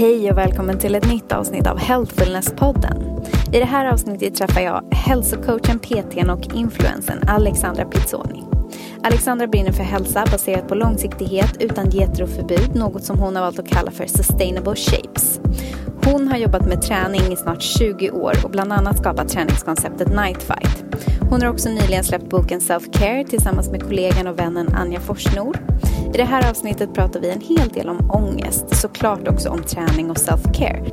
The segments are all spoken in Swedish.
Hej och välkommen till ett nytt avsnitt av Healthfulness-podden. I det här avsnittet träffar jag hälsocoachen, PTn och influensen Alexandra Pizzoni. Alexandra brinner för hälsa baserat på långsiktighet utan dieter och förbud, något som hon har valt att kalla för sustainable shapes. Hon har jobbat med träning i snart 20 år och bland annat skapat träningskonceptet nightfight. Hon har också nyligen släppt boken Self Care tillsammans med kollegan och vännen Anja Forsnor. I det här avsnittet pratar vi en hel del om ångest, såklart också om träning och self-care.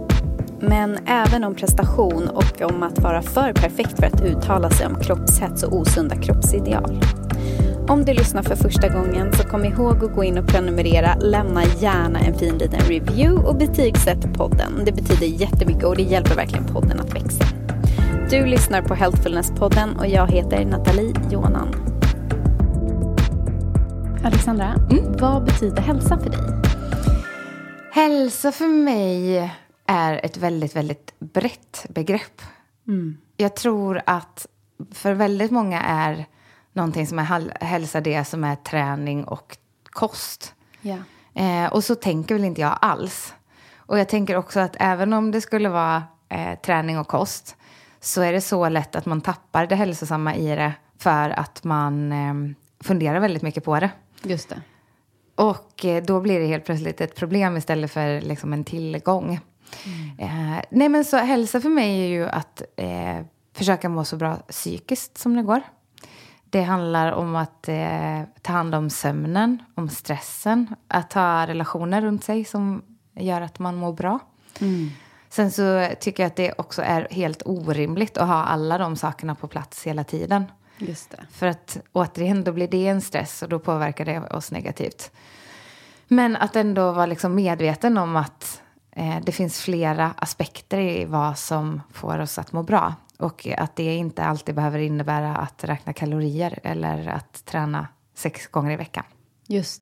Men även om prestation och om att vara för perfekt för att uttala sig om kroppshets och osunda kroppsideal. Om du lyssnar för första gången så kom ihåg att gå in och prenumerera, lämna gärna en fin liten review och betygsätt podden. Det betyder jättemycket och det hjälper verkligen podden att växa. Du lyssnar på Healthfulness-podden och jag heter Nathalie Jonan. Alexandra, mm. vad betyder hälsa för dig? Hälsa för mig är ett väldigt, väldigt brett begrepp. Mm. Jag tror att för väldigt många är någonting som är hälsa det som är träning och kost. Yeah. Eh, och så tänker väl inte jag alls. Och jag tänker också att även om det skulle vara eh, träning och kost så är det så lätt att man tappar det hälsosamma i det för att man eh, funderar väldigt mycket på det. Just det. Och eh, då blir det helt plötsligt ett problem istället för liksom en tillgång. Mm. Eh, nej men så hälsa för mig är ju att eh, försöka må så bra psykiskt som det går. Det handlar om att eh, ta hand om sömnen, om stressen, att ha relationer runt sig som gör att man mår bra. Mm. Sen så tycker jag att det också är helt orimligt att ha alla de sakerna på plats hela tiden. Just det. För att återigen, då blir det en stress och då påverkar det oss negativt. Men att ändå vara liksom medveten om att eh, det finns flera aspekter i vad som får oss att må bra. Och att det inte alltid behöver innebära att räkna kalorier eller att träna sex gånger i veckan. Just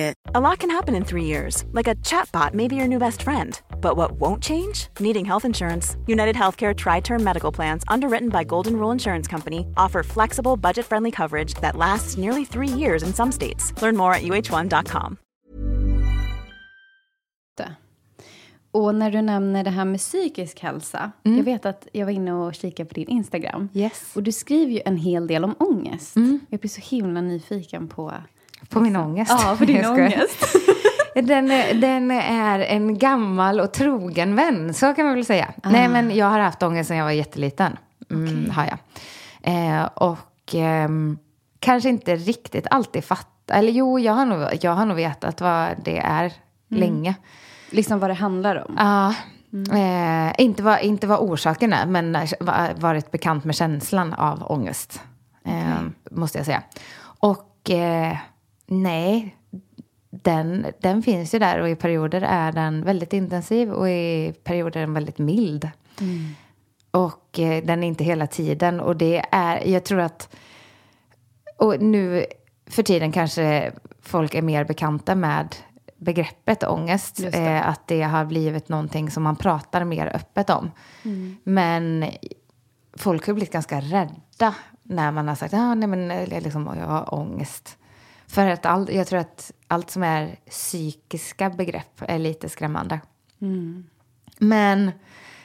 A lot can happen in three years, like a chatbot may be your new best friend. But what won't change? Needing health insurance. United Healthcare Tri Term Medical Plans, underwritten by Golden Rule Insurance Company, offer flexible, budget friendly coverage that lasts nearly three years in some states. Learn more at uh1.com. Och när du nämner det här med psykisk hälsa. Mm. Jag vet att jag var inne och kikade på din Instagram. Yes. Och du skriver ju en hel del om ångest. Mm. Jag blir så himla nyfiken på på min ångest. Ja, på din ångest. den, den är en gammal och trogen vän, så kan man väl säga. Ah. Nej, men jag har haft ångest sedan jag var jätteliten. Mm, okay. har jag. Eh, och eh, kanske inte riktigt alltid fattat. Eller jo, jag har nog, jag har nog vetat vad det är mm. länge. Liksom vad det handlar om? Ja. Mm. Eh, inte, vad, inte vad orsaken är, men varit bekant med känslan av ångest. Okay. Eh, måste jag säga. Och eh, Nej, den, den finns ju där och i perioder är den väldigt intensiv och i perioder är den väldigt mild. Mm. Och eh, den är inte hela tiden och det är, jag tror att, och nu för tiden kanske folk är mer bekanta med begreppet ångest. Det. Eh, att det har blivit någonting som man pratar mer öppet om. Mm. Men folk har blivit ganska rädda när man har sagt att ah, liksom, jag har ångest. För att all, jag tror att allt som är psykiska begrepp är lite skrämmande. Mm. Men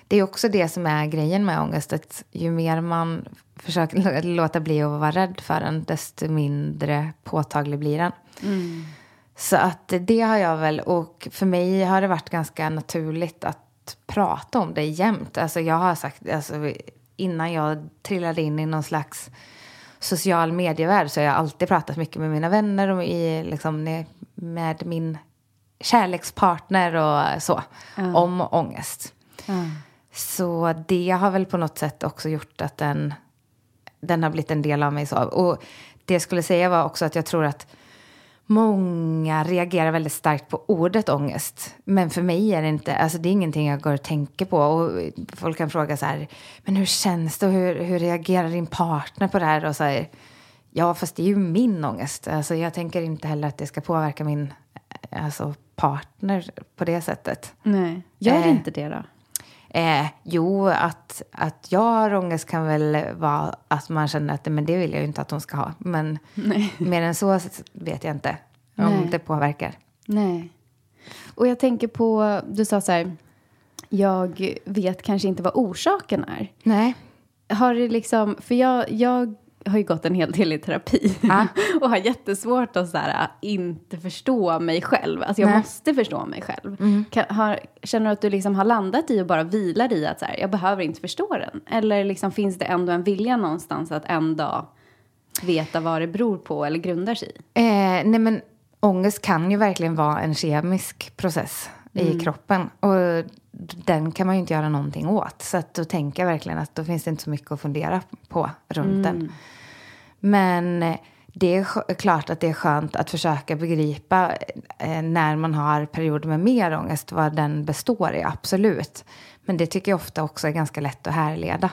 det är också det som är grejen med ångest. Att ju mer man försöker låta bli att vara rädd för den, desto mindre påtaglig blir den. Mm. Så att det har jag väl, och för mig har det varit ganska naturligt att prata om det jämt. Alltså jag har sagt, alltså, innan jag trillade in i någon slags social medievärld så har jag alltid pratat mycket med mina vänner och i, liksom, med min kärlekspartner och så mm. om ångest. Mm. Så det har väl på något sätt också gjort att den, den har blivit en del av mig. Så. Och det jag skulle säga var också att jag tror att många reagerar väldigt starkt på ordet ångest. Men för mig är det inte, alltså det är ingenting jag går och tänker på. Och folk kan fråga så här, men hur känns det och hur, hur reagerar din partner på det här? Och så här, ja, fast det är ju min ångest. Alltså jag tänker inte heller att det ska påverka min alltså, partner på det sättet. Nej, gör Eh. inte det då? Eh, jo, att, att jag har ångest kan väl vara att man känner att men det vill jag ju inte att hon ska ha. Men mer än så vet jag inte om Nej. det påverkar. Nej. Och jag tänker på, du sa så här, jag vet kanske inte vad orsaken är. Nej. Har det liksom, för jag, jag har ju gått en hel del i terapi Ja. och har jättesvårt att så här, inte förstå mig själv. Alltså jag Nej. måste förstå mig själv. Kan, har, känner du att du liksom har landat i och bara vilar i att så här, jag behöver inte förstå den? Eller liksom finns det ändå en vilja någonstans att en dag veta vad det beror på eller grundar sig i? Eh, nej men ångest kan ju verkligen vara en kemisk process i kroppen. Och den kan man ju inte göra någonting åt. Så att då tänker jag verkligen att då finns det inte så mycket att fundera på runt den. Men eh, det är klart att det är skönt att försöka begripa eh, när man har perioder med mer ångest vad den består i, absolut. Men det tycker jag ofta också är ganska lätt att härleda.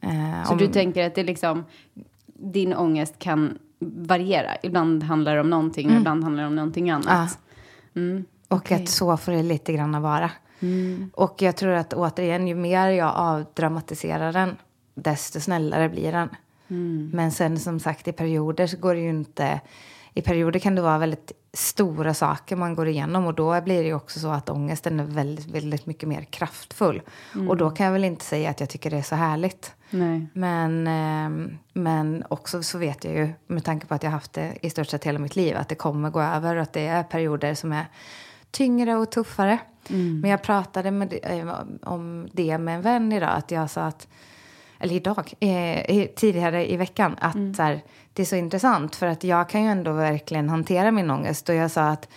Eh, Så om- du tänker att det liksom, din ångest kan variera? Ibland handlar det om någonting Mm. och ibland handlar det om någonting annat. Mm. Och att så får det lite grann vara. Och jag tror att återigen, ju mer jag avdramatiserar den, desto snällare blir den. Men sen som sagt, i perioder så går det ju inte... I perioder kan det vara väldigt stora saker man går igenom och då blir det ju också så att ångesten är väldigt, väldigt mycket mer kraftfull. Och då kan jag väl inte säga att jag tycker det är så härligt. Nej. Men, eh, men också så vet jag ju, med tanke på att jag haft det i stort sett hela mitt liv, att det kommer gå över och att det är perioder som är tyngre och tuffare. Men jag pratade med, eh, om det med en vän idag, att jag sa att, eller idag, eh, tidigare i veckan, att så här, det är så intressant för att jag kan ju ändå verkligen hantera min ångest och jag sa att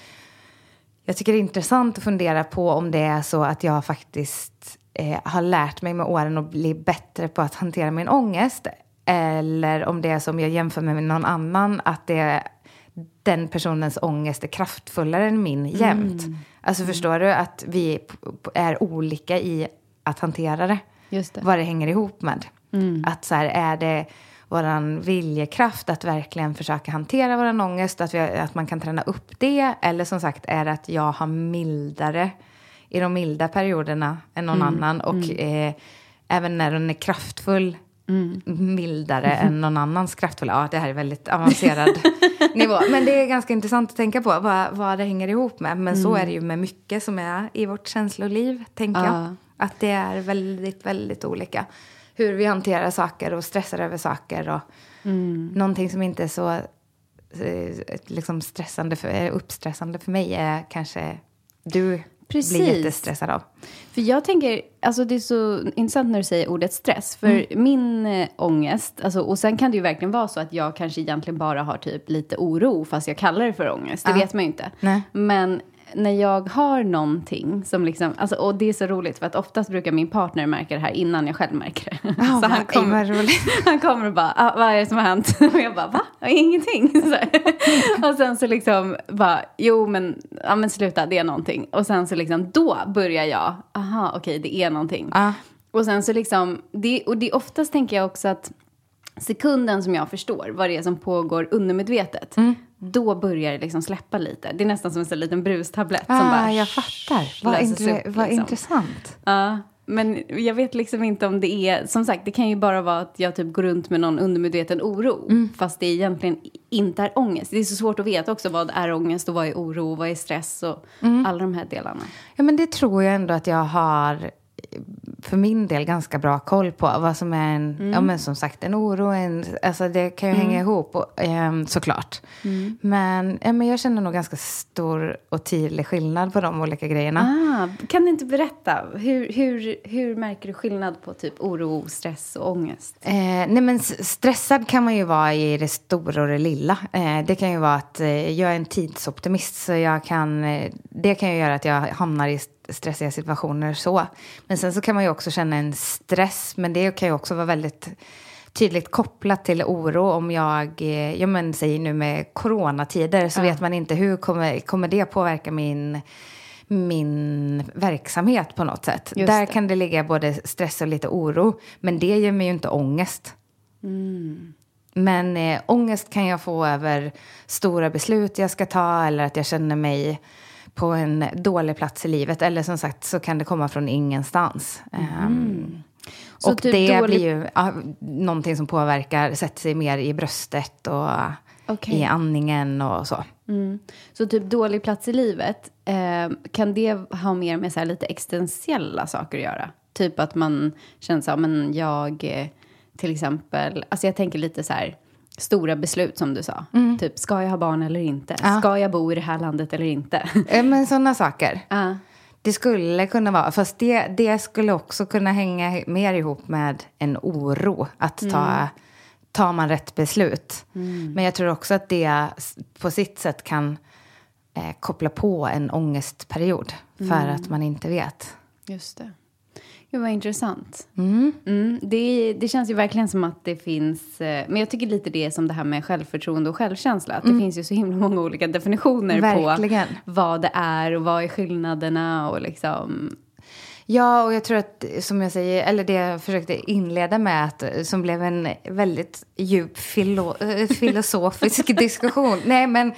jag tycker det är intressant att fundera på om det är så att jag faktiskt eh, har lärt mig med åren att bli bättre på att hantera min ångest. Eller om det är som jag jämför med någon annan, att det den personens ångest är kraftfullare än min jämt. Alltså förstår du att vi är olika i att hantera det. Just det. Vad det hänger ihop med. Att så här, är det våran viljekraft att verkligen försöka hantera våran ångest, att, vi, att man kan träna upp det. Eller som sagt, är det att jag har mildare i de milda perioderna än någon annan. Och eh, även när den är kraftfull, mildare än någon annans kraftfulla. Ja, det här är väldigt avancerad nivå. Men det är ganska intressant att tänka på vad, vad det hänger ihop med. Men så är det ju med mycket som är i vårt känsloliv, tänker Ja. jag. Att det är väldigt, väldigt olika. Hur vi hanterar saker och stressar över saker. Och Någonting som inte är så eh, liksom stressande för, uppstressande för mig är kanske du Precis. blir jättestressad av. För jag tänker, alltså det är så intressant när du säger ordet stress. För min eh, ångest, alltså, och sen kan det ju verkligen vara så att jag kanske egentligen bara har typ lite oro fast jag kallar det för ångest. Det Ja. vet man ju inte. Nej. Men när jag har någonting som liksom, alltså, och det är så roligt för att oftast brukar min partner märka det här innan jag själv märker det. Ja, så han roligt. han kommer och bara, ah, vad är det som har hänt? Och jag bara, va? Ingenting. Så. Och sen så liksom bara, jo men, ja, men sluta, det är någonting. Och sen så liksom, då börjar jag, aha, okej, det är någonting. Ja. Och sen så liksom, det, och det oftast tänker jag också att sekunden som jag förstår vad det är som pågår undermedvetet, Mm. Då börjar det liksom släppa lite. Det är nästan som en sån liten brustablett som Ah, bara jag fattar. Vad, intre- upp, vad liksom. intressant. Ja, men jag vet liksom inte om det är... Som sagt, det kan ju bara vara att jag typ går runt med någon undermedveten oro. Mm. Fast det egentligen inte är ångest. Det är så svårt att veta också vad är ångest och vad är oro och vad är stress och Mm. alla de här delarna. Ja, men det tror jag ändå att jag har för min del ganska bra koll på vad som är en, ja men som sagt en oro, en, alltså det kan ju hänga ihop och, ehm, såklart. Men, ja, men jag känner nog ganska stor och tydlig skillnad på de olika grejerna. Ah, kan du inte berätta? Hur, hur, hur märker du skillnad på typ oro, stress och ångest? Eh, nej men stressad kan man ju vara i det stora och det lilla. Eh, det kan ju vara att eh, jag är en tidsoptimist så jag kan, eh, det kan ju göra att jag hamnar i stressiga situationer så. Men sen så kan man ju också känna en stress men det kan ju också vara väldigt tydligt kopplat till oro. Om jag, eh, ja men säger nu med coronatider så vet man inte hur kommer, kommer det påverka min min verksamhet på något sätt. Just Där det. kan det ligga både stress och lite oro. Men det ger mig ju inte ångest. Men eh, ångest kan jag få över stora beslut jag ska ta eller att jag känner mig på en dålig plats i livet. Eller som sagt så kan det komma från ingenstans. Ehm, Så och typ det dålig- blir ju ja, någonting som påverkar, sätter sig mer i bröstet och Okej. i andningen och så. Mm. Så typ dålig plats i livet, eh, kan det ha mer med så lite existentiella saker att göra? Typ att man känner så här, men jag eh, till exempel, alltså jag tänker lite så här, stora beslut som du sa. Typ, ska jag ha barn eller inte? Ja. Ska jag bo i det här landet eller inte? Men sådana saker. Ja. Det skulle kunna vara, fast det, det skulle också kunna hänga mer ihop med en oro. Att ta, tar man rätt beslut. Men jag tror också att det på sitt sätt kan eh, koppla på en ångestperiod. För att man inte vet. Just det. Gud, vad intressant. Mm, det, det känns ju verkligen som att det finns... Eh, men jag tycker lite det är som det här med självförtroende och självkänsla. Att det finns ju så himla många olika definitioner Verkligen. på vad det är och vad är skillnaderna och liksom... Ja, och jag tror att, som jag säger, eller det jag försökte inleda med, att, som blev en väldigt djup filo, eh, filosofisk diskussion. Nej, men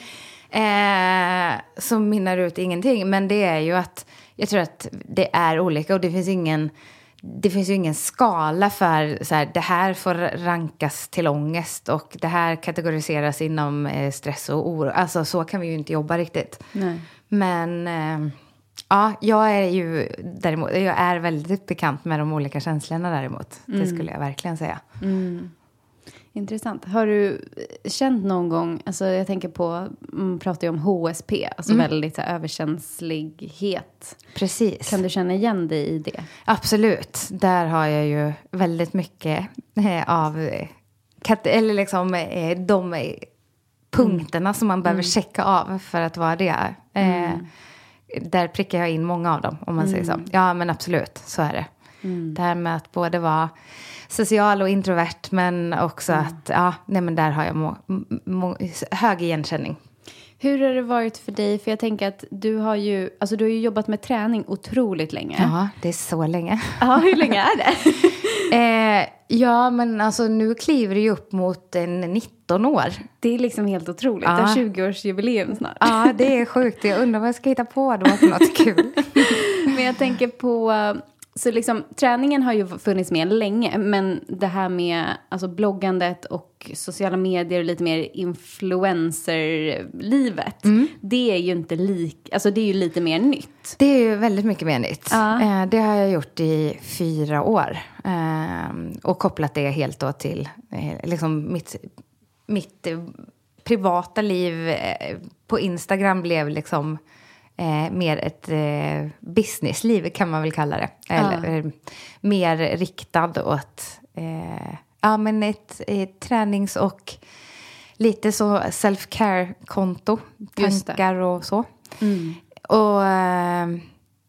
eh, som minnar ut ingenting. Men det är ju att jag tror att det är olika och det finns ingen det finns ju ingen skala för så här, det här får rankas till ångest och det här kategoriseras inom eh, stress och oro. Alltså så kan vi ju inte jobba riktigt. Nej. Men eh, ja, jag är ju däremot, jag är väldigt bekant med de olika känslorna däremot. Det skulle jag verkligen säga. Intressant. Har du känt någon gång, alltså jag tänker på, man pratar ju om HSP, alltså väldigt så här, överkänslighet. Precis. Kan du känna igen dig i det? Absolut. Där har jag ju väldigt mycket eh, av eller liksom eh, de eh, punkterna som man behöver checka av för att vara det. Eh, Där prickar jag in många av dem, om man säger så. Ja, men absolut, så är det. Det här med att både vara social och introvert, men också att, ja, nej men där har jag må, må, hög igenkänning. Hur har det varit för dig? För jag tänker att du har ju, alltså du har ju jobbat med träning otroligt länge. Ja, det är så länge. Ja, hur länge är det? Eh, ja, men alltså nu kliver det ju upp mot en 19 år. Det är liksom helt otroligt. Ja. Det har 20-årsjubileum snart. Ja, det är sjukt. Jag undrar vad jag ska hitta på då för något kul. Men jag tänker på, så liksom träningen har ju funnits med länge, men det här med alltså bloggandet och sociala medier och lite mer influencerlivet, det är ju inte lik, alltså det är ju lite mer nytt. Det är ju väldigt mycket mer nytt. Ja. Eh, det har jag gjort i fyra år. Eh, och kopplat det helt då till eh, liksom mitt, mitt privata liv eh, på Instagram blev liksom eh, mer ett eh, businessliv kan man väl kalla det. Eller eh, mer riktad åt eh, ja, men ett, ett tränings och lite så self-care-konto. Tankar och så. Och eh,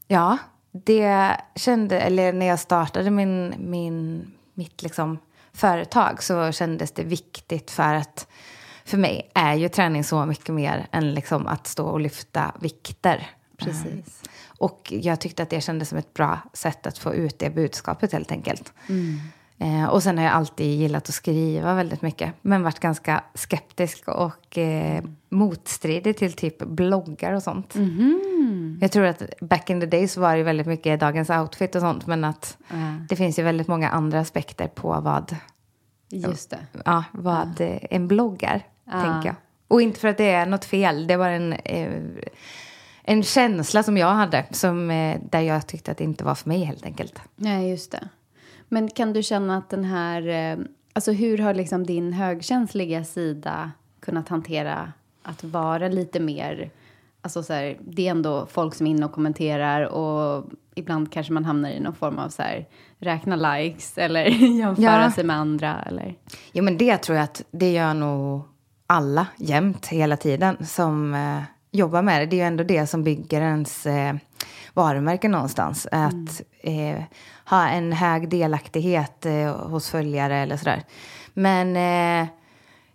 ja, det kände, eller när jag startade min, min, mitt liksom företag så kändes det viktigt för att för mig är ju träning så mycket mer än liksom att stå och lyfta vikter. Precis. Och jag tyckte att det kändes som ett bra sätt att få ut det budskapet helt enkelt. Eh, och sen har jag alltid gillat att skriva väldigt mycket. Men varit ganska skeptisk och eh, motstridig till typ bloggar och sånt. Jag tror att back in the days var det väldigt mycket dagens outfit och sånt. Men att det finns ju väldigt många andra aspekter på vad, Just det. ja, vad eh, en blogg är, tänker jag. Och inte för att det är något fel, det var en, eh, en känsla som jag hade. Som, eh, där jag tyckte att det inte var för mig helt enkelt. Nej, just det. Men kan du känna att den här... eh, Alltså hur har liksom din högkänsliga sida kunnat hantera att vara lite mer... Alltså så här, det är ändå folk som är inne och kommenterar och ibland kanske man hamnar i någon form av så här, räkna likes eller jämföra Ja. sig med andra eller... Jo, men det tror jag att det gör nog alla jämt, hela tiden, som eh, jobbar med det. Det är ju ändå det som bygger ens, eh, varumärke någonstans. Att eh, ha en hög delaktighet eh, hos följare eller sådär. Men eh,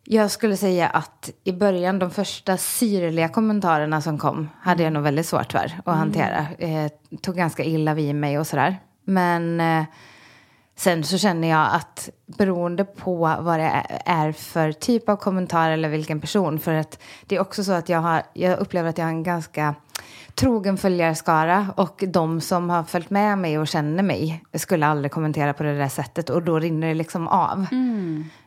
jag skulle säga att i början, de första syrliga kommentarerna som kom, hade jag nog väldigt svårt för att hantera. Eh, tog ganska illa vid mig och sådär. Men sen så känner jag att beroende på vad det är för typ av kommentar eller vilken person, för att det är också så att jag, har, jag upplever att jag har en ganska trogen följarskara och de som har följt med mig och känner mig skulle aldrig kommentera på det där sättet och då rinner det liksom av.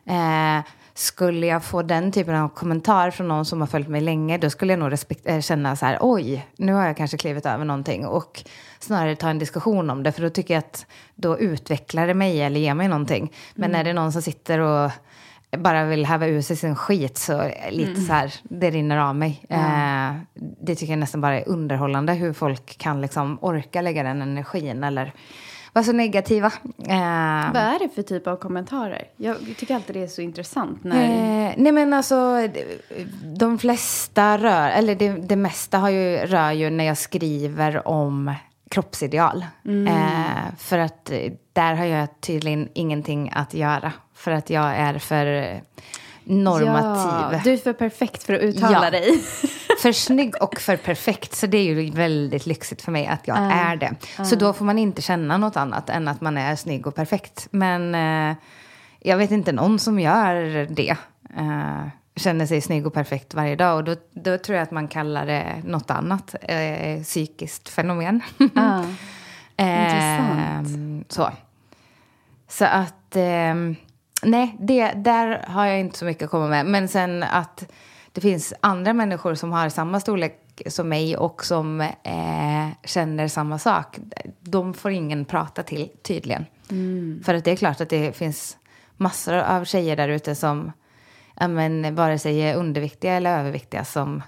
Eh, skulle jag få den typen av kommentar från någon som har följt mig länge då skulle jag nog respekt- eh, känna så här oj, nu har jag kanske klivit över någonting och snarare ta en diskussion om det för då tycker jag att då utvecklar det mig eller ger mig någonting. Men det är någon som sitter och bara vill häva ur sig sin skit så lite så här, det rinner av mig. Eh, det tycker jag nästan bara är underhållande hur folk kan liksom orka lägga den energin eller vara så negativa. Eh, Vad är det för typ av kommentarer? Jag tycker alltid det är så intressant. När... Eh, nej men alltså, de flesta rör, eller det, det mesta har ju, rör ju när jag skriver om kroppsideal. Eh, för att eh, där har jag tydligen ingenting att göra. För att jag är för normativ. Ja, du är för perfekt för att uttala Ja. dig. för snygg och för perfekt. Så det är ju väldigt lyxigt för mig att jag är det. Så då får man inte känna något annat än att man är snygg och perfekt. Men eh, jag vet inte någon som gör det. Eh, känner sig snygg och perfekt varje dag. Och då, då tror jag att man kallar det något annat. Eh, psykiskt fenomen. Ja. Eh, så. Så att, ehm, nej, det, där har jag inte så mycket att komma med. Men sen att det finns andra människor som har samma storlek som mig och som eh, känner samma sak. De får ingen prata till tydligen. För att det är klart att det finns massor av tjejer där ute som ja, men, vare sig underviktiga eller överviktiga som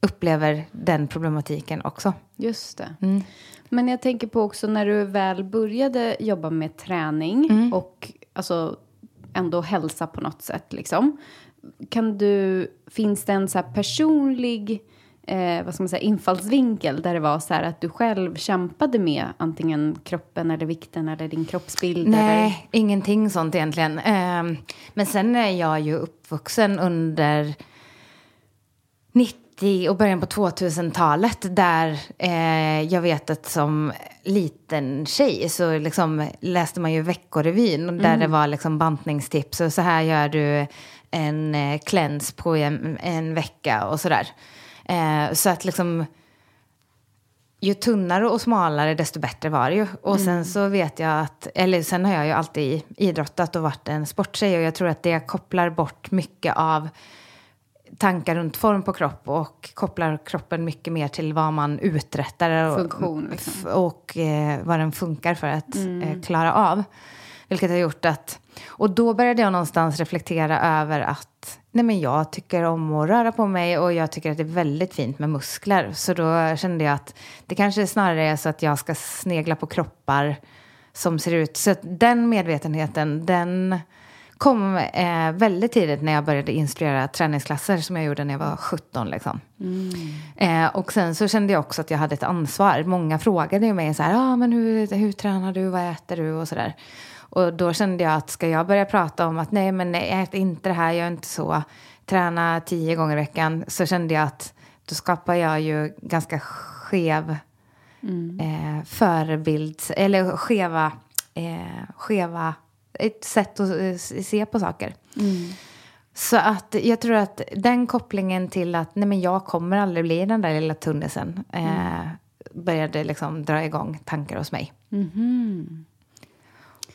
upplever den problematiken också. Just det. Mm. Men jag tänker på också när du väl började jobba med träning Mm. och alltså ändå hälsa på något sätt liksom. Kan du, finns det en så här personlig eh, vad ska man säga, infallsvinkel där det var så här att du själv kämpade med antingen kroppen eller vikten eller din kroppsbild? Eller? Nej, ingenting sånt egentligen. Ehm, men sen är jag ju uppvuxen under 90 och början på 2000-talet där eh, jag vet att som liten tjej så liksom läste man ju Veckorevyn och där det var liksom bantningstips och så här gör du en eh, cleanse på en, en vecka och sådär. Eh, så att liksom ju tunnare och smalare desto bättre var det ju. Och sen så vet jag att, eller sen har jag ju alltid idrottat och varit en sporttjej och jag tror att det kopplar bort mycket av tankar runt form på kropp och kopplar kroppen mycket mer till vad man uträttar och, Funktion, liksom. och eh, vad den funkar för att eh, klara av. Vilket har gjort att, och då började jag någonstans reflektera över att nej men jag tycker om att röra på mig och jag tycker att det är väldigt fint med muskler. Så då kände jag att det kanske snarare är så att jag ska snegla på kroppar som ser ut. Så den medvetenheten, den kom eh, väldigt tidigt när jag började instruera träningsklasser som jag gjorde när jag var 17. Liksom. Eh, och sen så kände jag också att jag hade ett ansvar. Många frågade ju mig så här, ah, men hur, hur tränar du, vad äter du och så där. Och då kände jag att ska jag börja prata om att nej men nej, ät inte det här, gör inte så, träna tio gånger i veckan. Så kände jag att då skapar jag ju ganska skev eh, förebild, eller skeva, eh, skeva, ett sätt att se på saker. Så att jag tror att den kopplingen till att nej men jag kommer aldrig bli den där lilla tunnisen eh, började liksom dra igång tankar hos mig.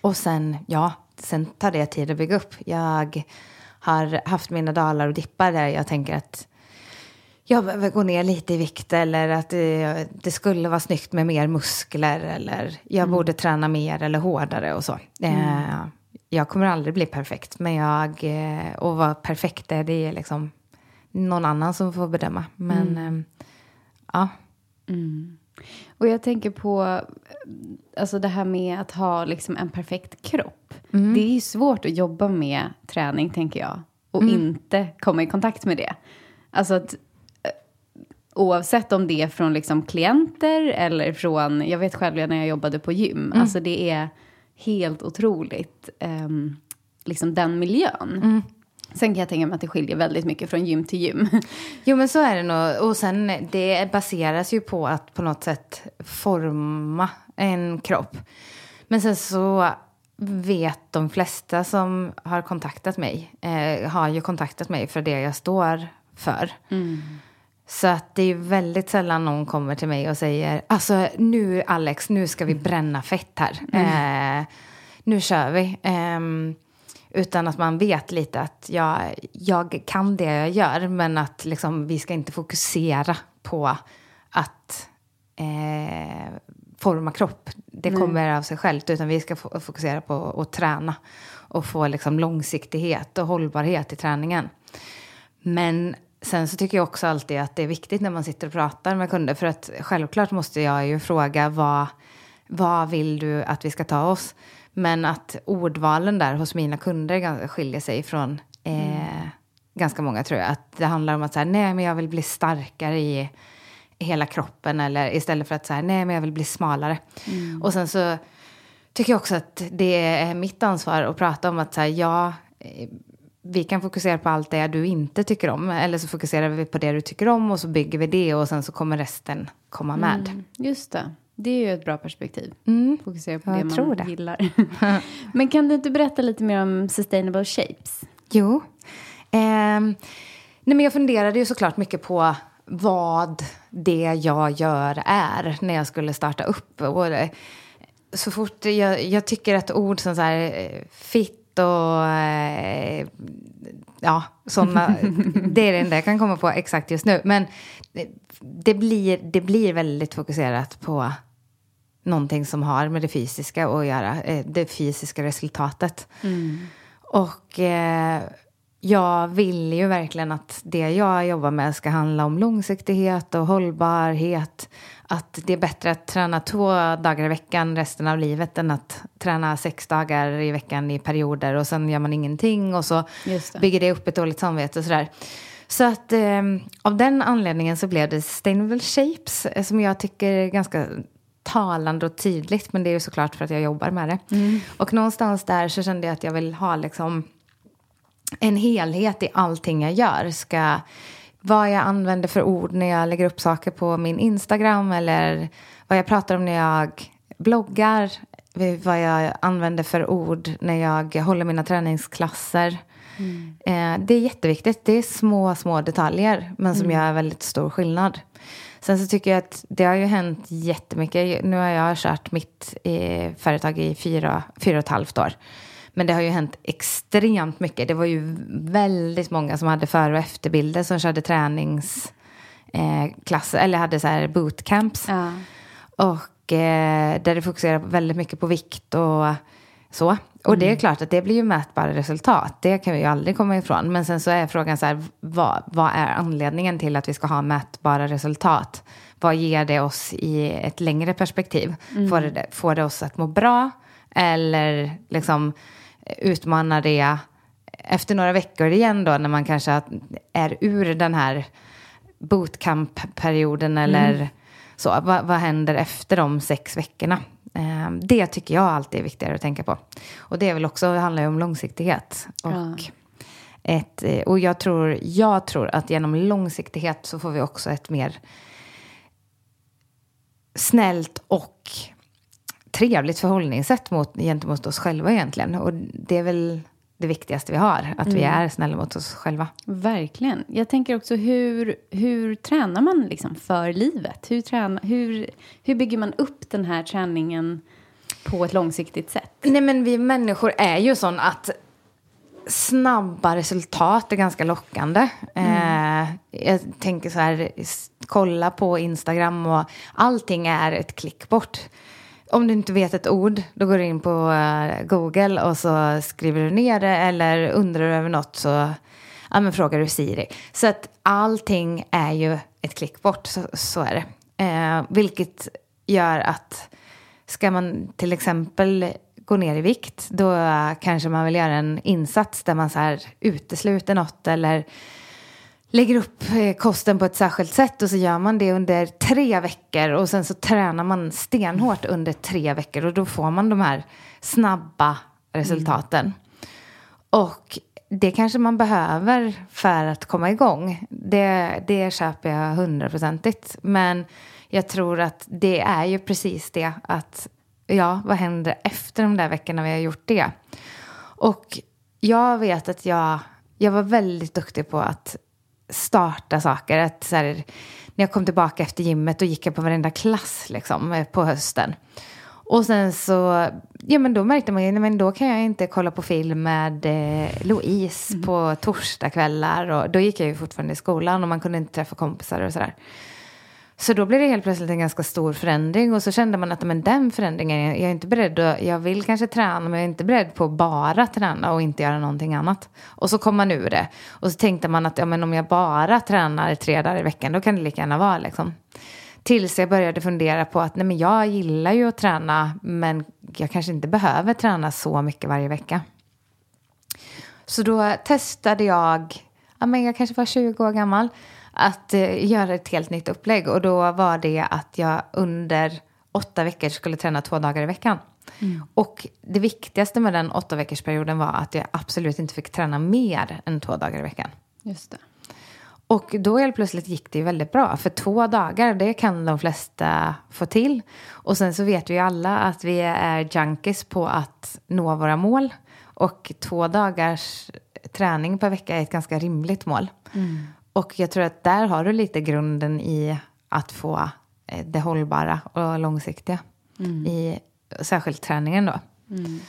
Och sen, ja, sen tar det tid att bygga upp. Jag har haft mina dalar och dippar där jag tänker att jag behöver gå ner lite i vikt eller att det, det skulle vara snyggt med mer muskler eller jag borde träna mer eller hårdare och så. Eh, jag kommer aldrig bli perfekt, men jag, eh, och vad perfekt är, det är liksom någon annan som får bedöma. Men eh, ja, Och jag tänker på alltså det här med att ha liksom en perfekt kropp. Det är ju svårt att jobba med träning, tänker jag. Och inte komma i kontakt med det. Alltså att, eh, Oavsett om det är från liksom klienter eller från, jag vet själv när jag jobbade på gym, mm. alltså det är helt otroligt, um, liksom den miljön. Sen kan jag tänka mig att det skiljer väldigt mycket från gym till gym. Jo, men så är det nog. Och sen, det baseras ju på att på något sätt forma en kropp. Men sen så vet de flesta som har kontaktat mig, eh, har ju kontaktat mig för det jag står för. Mm. Så att det är väldigt sällan någon kommer till mig och säger, alltså nu Alex, nu ska vi bränna fett här. Mm. Eh, nu kör vi. Eh, utan att man vet lite att jag, jag kan det jag gör, men att liksom, vi ska inte fokusera på att eh, forma kropp. Det Nej. kommer av sig självt, utan vi ska fokusera på att träna och få liksom långsiktighet och hållbarhet i träningen. Men sen så tycker jag också alltid att det är viktigt när man sitter och pratar med kunder, för att självklart måste jag ju fråga vad, vad vill du att vi ska ta oss? Men att ordvalen där hos mina kunder skiljer sig från eh, mm. ganska många tror jag. Att det handlar om att så nej men jag vill bli starkare i hela kroppen eller istället för att säga nej men jag vill bli smalare. Mm. Och sen så tycker jag också att det är mitt ansvar att prata om att så här, ja, eh, vi kan fokusera på allt det du inte tycker om. Eller så fokuserar vi på det du tycker om och så bygger vi det och sen så kommer resten komma med. Mm, just det. Det är ju ett bra perspektiv. Mm. Fokusera på jag det man det. gillar. Men kan du inte berätta lite mer om Sustainable Shapes? Jo. Eh, nej men jag funderade ju såklart mycket på vad det jag gör är när jag skulle starta upp. Och så fort jag, jag tycker att ord som så här eh, fit och eh, ja, sådana, det är det enda jag kan komma på exakt just nu. Men det blir, det blir väldigt fokuserat på någonting som har med det fysiska att göra, eh, det fysiska resultatet. Mm. Och eh, jag vill ju verkligen att det jag jobbar med ska handla om långsiktighet och hållbarhet. Att det är bättre att träna två dagar i veckan resten av livet än att träna sex dagar i veckan i perioder och sen gör man ingenting och så det. bygger det upp ett dåligt samvete och sådär. Så att eh, av den anledningen så blev det Sustainable Shapes eh, som jag tycker är ganska talande och tydligt. Men det är ju såklart för att jag jobbar med det. Mm. Och någonstans där så kände jag att jag vill ha liksom en helhet i allting jag gör. Ska, vad jag använder för ord när jag lägger upp saker på min Instagram eller vad jag pratar om när jag bloggar. Vad jag använder för ord när jag håller mina träningsklasser. Mm. Eh, det är jätteviktigt. Det är små, små detaljer men som mm. gör väldigt stor skillnad. Sen så tycker jag att det har ju hänt jättemycket. Nu har jag kört mitt eh, företag i fyra, fyra och ett halvt år. Men det har ju hänt extremt mycket. Det var ju väldigt många som hade före och efterbilder som körde träningsklasser eh, eller hade så här bootcamps. Ja. Och eh, där det fokuserar väldigt mycket på vikt och så. Och det är mm. klart att det blir ju mätbara resultat. Det kan vi ju aldrig komma ifrån. Men sen så är frågan så här, vad, vad är anledningen till att vi ska ha mätbara resultat? Vad ger det oss i ett längre perspektiv? Mm. Får, det, får det oss att må bra? Eller liksom utmanar det efter några veckor igen då när man kanske är ur den här bootcamp-perioden eller mm. så. Vad, vad händer efter de sex veckorna? Ehm, det tycker jag alltid är viktigare att tänka på. Och det är väl också, handlar ju om långsiktighet. Och, ja. ett, eh, och jag, tror, jag tror att genom långsiktighet så får vi också ett mer snällt och trevligt förhållningssätt mot, gentemot oss själva egentligen. Och det är väl det viktigaste vi har, att mm. vi är snälla mot oss själva. Verkligen. Jag tänker också, hur, hur tränar man liksom för livet? Hur, träna, hur, hur bygger man upp den här träningen på ett långsiktigt sätt? Nej, men vi människor är ju sån att snabba resultat är ganska lockande. Mm. Eh, jag tänker så här, kolla på Instagram och allting är ett klick bort. Om du inte vet ett ord, då går du in på eh, Google och så skriver du ner det eller undrar du över något så ja, men frågar du Siri. Så att allting är ju ett klick bort, så, så är det. Eh, vilket gör att ska man till exempel gå ner i vikt, då kanske man vill göra en insats där man så här utesluter något eller lägger upp eh, kosten på ett särskilt sätt och så gör man det under tre veckor och sen så tränar man stenhårt under tre veckor och då får man de här snabba resultaten. Mm. Och det kanske man behöver för att komma igång. Det, det köper jag hundraprocentigt. Men jag tror att det är ju precis det att ja, vad händer efter de där veckorna vi har gjort det? Och jag vet att jag, jag var väldigt duktig på att starta saker. Att så här, när jag kom tillbaka efter gymmet då gick jag på varenda klass liksom, på hösten. Och sen så, ja men då märkte man men då kan jag inte kolla på film med eh, Louise mm. på torsdagskvällar. Och då gick jag ju fortfarande i skolan och man kunde inte träffa kompisar och sådär. Så då blev det helt plötsligt en ganska stor förändring och så kände man att men den förändringen, jag är inte beredd att, jag vill kanske träna men jag är inte beredd på att bara träna och inte göra någonting annat. Och så kom man ur det. Och så tänkte man att ja, men om jag bara tränar tre dagar i veckan då kan det lika gärna vara liksom. Tills jag började fundera på att nej, men jag gillar ju att träna men jag kanske inte behöver träna så mycket varje vecka. Så då testade jag, ja, men jag kanske var 20 år gammal, att eh, göra ett helt nytt upplägg. Och då var det att jag under åtta veckor skulle träna två dagar i veckan. Mm. Och det viktigaste med den åtta veckors perioden var att jag absolut inte fick träna mer än två dagar i veckan. Just det. Och då helt plötsligt gick det ju väldigt bra. För två dagar, det kan de flesta få till. Och sen så vet vi ju alla att vi är junkies på att nå våra mål. Och två dagars träning per vecka är ett ganska rimligt mål. Mm. Och jag tror att där har du lite grunden i att få eh, det hållbara och långsiktiga. Mm. I särskilt träningen då. Mm.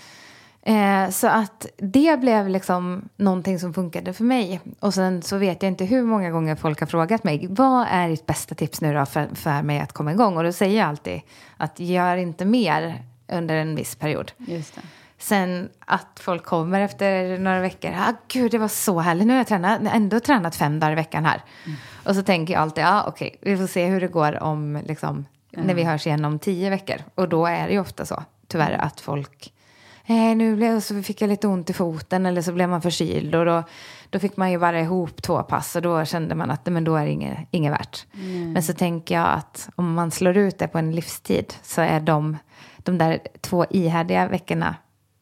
Eh, så att det blev liksom någonting som funkade för mig. Och sen så vet jag inte hur många gånger folk har frågat mig vad är ditt bästa tips nu då för, för mig att komma igång? Och då säger jag alltid att gör inte mer under en viss period. Just det. Sen att folk kommer efter några veckor. Ah, Gud, det var så härligt. Nu har jag tränat, ändå tränat fem dagar i veckan här. Mm. Och så tänker jag alltid, ja ah, okej, okay, vi får se hur det går om, liksom, mm. när vi hörs igen om tio veckor. Och då är det ju ofta så, tyvärr, att folk eh, nu blev, så fick jag lite ont i foten eller så blev man förkyld. Och då, då fick man ju bara ihop två pass och då kände man att men då är det inget, inget värt. Mm. Men så tänker jag att om man slår ut det på en livstid så är de, de där två ihärdiga veckorna,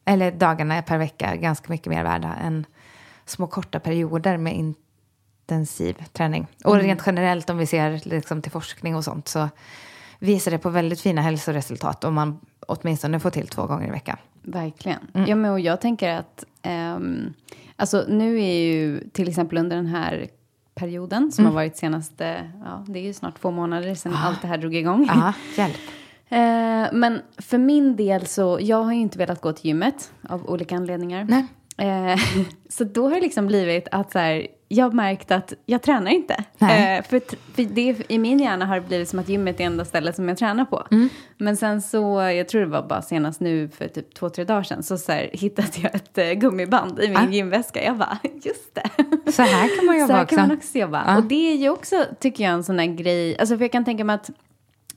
eller dagarna per vecka, ganska mycket mer värda än små korta perioder med intensiv träning. Och mm. rent generellt om vi ser liksom till forskning och sånt så visar det på väldigt fina hälsoresultat om man åtminstone får till två gånger i veckan. Verkligen. Mm. Ja, men och jag tänker att um, alltså nu är ju till exempel under den här perioden som mm. har varit senaste, ja det är ju snart två månader sedan ah. allt det här drog igång. Ah, hjälp. Uh, men för min del så, jag har ju inte velat gå till gymmet av olika anledningar. Nej. Uh, så då har det liksom blivit att så här, jag har märkt att jag tränar inte. Eh, för, för det, I min hjärna har det blivit som att gymmet är enda stället som jag tränar på. Mm. Men sen så, jag tror det var bara senast nu för typ två, tre dagar sedan, så, så här, hittade jag ett uh, gummiband i min ah. gymväska. Jag bara, just det. Så här kan man jobba också. Så här kan man också jobba. Ah. Och det är ju också, tycker jag, en sån där grej, alltså för jag kan tänka mig att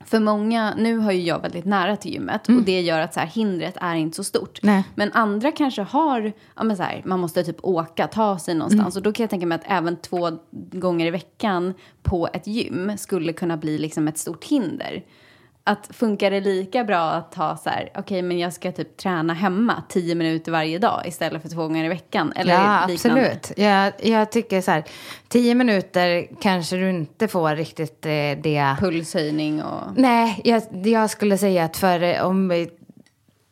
för många, nu har ju jag väldigt nära till gymmet mm. och det gör att så här, hindret är inte så stort. Nej. Men andra kanske har, ja men så här, man måste typ åka, ta sig någonstans. Mm. Och då kan jag tänka mig att även två gånger i veckan på ett gym skulle kunna bli liksom ett stort hinder att funkar det lika bra att ta så här, okej okay, men jag ska typ träna hemma tio minuter varje dag istället för två gånger i veckan? Eller ja, liknande? absolut. Jag, jag tycker så här, tio minuter kanske du inte får riktigt eh, det. Pulshöjning och... Nej, jag, jag skulle säga att för om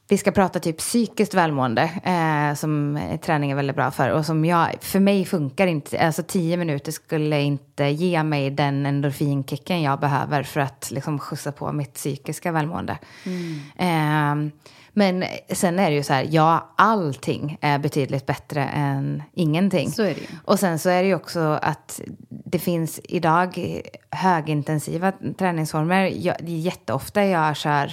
vi ska prata typ psykiskt välmående eh, som träning är väldigt bra för. Och som jag, för mig funkar inte, alltså tio minuter skulle inte ge mig den endorfinkicken jag behöver för att liksom skjutsa på mitt psykiska välmående. Mm. Eh, men sen är det ju så här, ja, allting är betydligt bättre än ingenting. Så är det ju. Och sen så är det ju också att det finns idag högintensiva träningsformer. Jag, jätteofta jag kör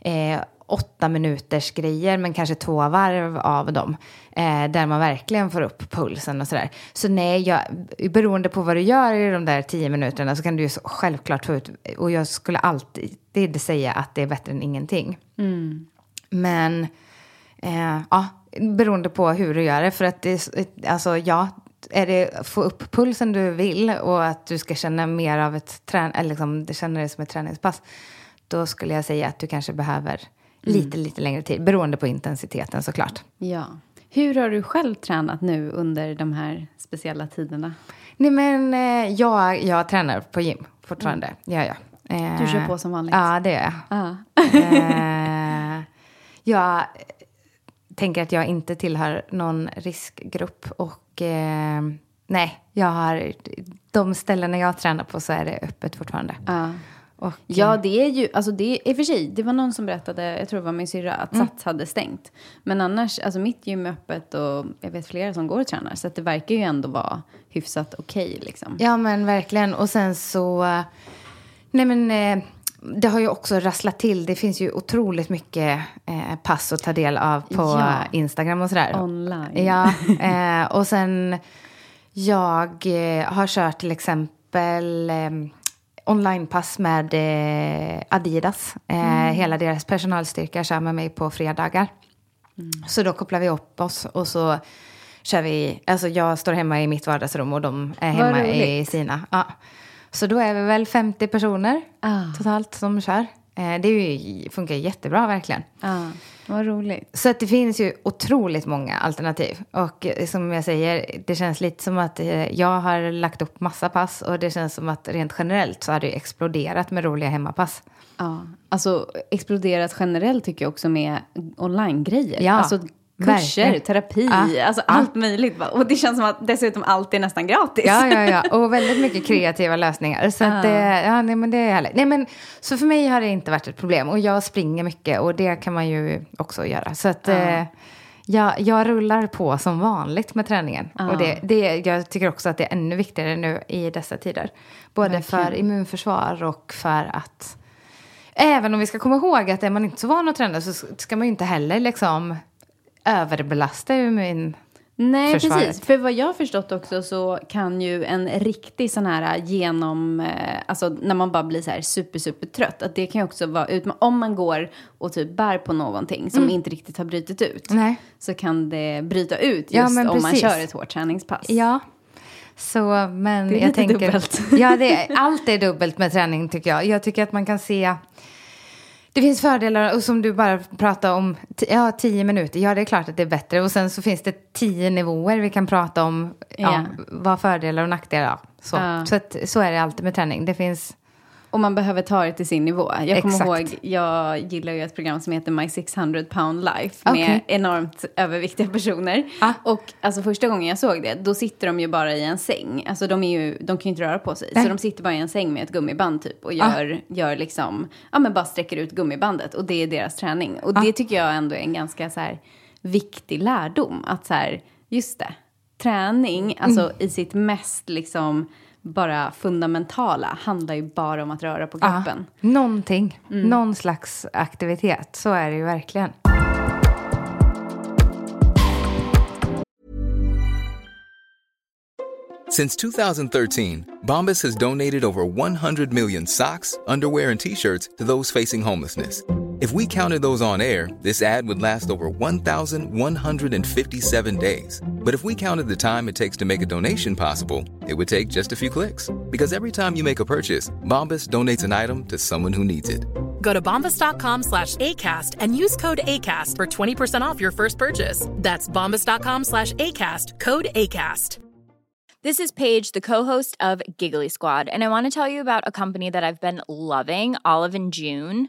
eh, åtta minuters grejer, men kanske två varv av dem. Eh, där man verkligen får upp pulsen och sådär. Så nej, jag, beroende på vad du gör i de där tio minuterna så kan du ju självklart få ut, och jag skulle alltid säga att det är bättre än ingenting. Mm. Men, eh, ja, beroende på hur du gör det. För att det, alltså ja, är det få upp pulsen du vill och att du ska känna mer av ett trän eller liksom, det känner det som ett träningspass, då skulle jag säga att du kanske behöver lite, lite längre tid, beroende på intensiteten såklart. Ja. Hur har du själv tränat nu under de här speciella tiderna? Nej, men eh, jag, jag tränar på gym fortfarande. Mm. Ja, ja. Eh, du kör på som vanligt? Ja, det gör jag. Ah. eh, jag tänker att jag inte tillhör någon riskgrupp. Och eh, nej, jag har, de ställena jag tränar på så är det öppet fortfarande. Ah. Och, ja, det är ju, alltså det är för sig, det var någon som berättade, jag tror det var min syrra, att mm. Sats hade stängt. Men annars, alltså mitt gym är öppet och jag vet flera som går och tränar. Så det verkar ju ändå vara hyfsat okej okay, liksom. Ja, men verkligen. Och sen så, nej men, eh, det har ju också rasslat till. Det finns ju otroligt mycket eh, pass att ta del av på ja. Instagram och sådär. Online. Ja, eh, och sen jag har kört till exempel onlinepass med eh, Adidas. Eh, mm. Hela deras personalstyrka kör med mig på fredagar. Mm. Så då kopplar vi upp oss och så kör vi, alltså jag står hemma i mitt vardagsrum och de är hemma i sina. Ja. Så då är vi väl 50 personer ah. totalt som kör. Eh, det ju, funkar jättebra verkligen. Ah. Vad roligt. Så att det finns ju otroligt många alternativ. Och eh, som jag säger, det känns lite som att eh, jag har lagt upp massa pass och det känns som att rent generellt så har det exploderat med roliga hemmapass. Ja, alltså exploderat generellt tycker jag också med online-grejer. Ja. Alltså kurser, Verkligen. terapi, ah, alltså ah. allt möjligt. Och det känns som att dessutom allt är nästan gratis. Ja, ja, ja. Och väldigt mycket kreativa lösningar. Så ah. att det, ja, nej, men det är härligt. Nej, men, så för mig har det inte varit ett problem. Och jag springer mycket och det kan man ju också göra. Så att eh, jag, jag rullar på som vanligt med träningen. Och det, det, jag tycker också att det är ännu viktigare nu i dessa tider. Både Verkligen. för immunförsvar och för att Även om vi ska komma ihåg att är man inte så van att träna så ska man ju inte heller liksom överbelasta ju min Nej, försvaret. precis. För vad jag har förstått också så kan ju en riktig sån här genom, eh, alltså när man bara blir så här super, super trött, att det kan ju också vara ut, om man går och typ bär på någonting som mm. inte riktigt har brutit ut, Nej. så kan det bryta ut just ja, om man kör ett hårt träningspass. Ja, så, men det är jag lite tänker, dubbelt. Ja, det är, allt är dubbelt med träning tycker jag. Jag tycker att man kan se det finns fördelar, och som du bara pratade om, ja, tio minuter. Ja, det är klart att det är bättre. Och sen så finns det tio nivåer vi kan prata om, ja, yeah. vad fördelar och nackdelar. Så, uh. så, att, så är det alltid med träning. Det finns och man behöver ta det till sin nivå. Jag Exakt. kommer ihåg, jag gillar ju ett program som heter My 600 pound life okay. med enormt överviktiga personer. Ah. Och alltså första gången jag såg det, då sitter de ju bara i en säng. Alltså de, är ju, de kan ju inte röra på sig. Nej. Så de sitter bara i en säng med ett gummiband typ och gör, ah. gör liksom, ja men bara sträcker ut gummibandet. Och det är deras träning. Och ah. det tycker jag ändå är en ganska så här viktig lärdom. Att så här, just det, träning, alltså mm. i sitt mest liksom bara fundamentala handlar ju bara om att röra på kroppen. Ja, någonting, mm. någon slags aktivitet. Så är det ju verkligen. Since 2013, Bombas has donated over 100 million socks, underwear and t-shirts to those facing homelessness. If we counted those on air, this ad would last over 1,157 days. But if we counted the time it takes to make a donation possible, it would take just a few clicks. Because every time you make a purchase, Bombas donates an item to someone who needs it. Go to bombas.com slash ACAST and use code ACAST for 20% off your first purchase. That's bombas.com slash ACAST, code ACAST. This is Paige, the co-host of Giggly Squad, and I want to tell you about a company that I've been loving, Olive and June.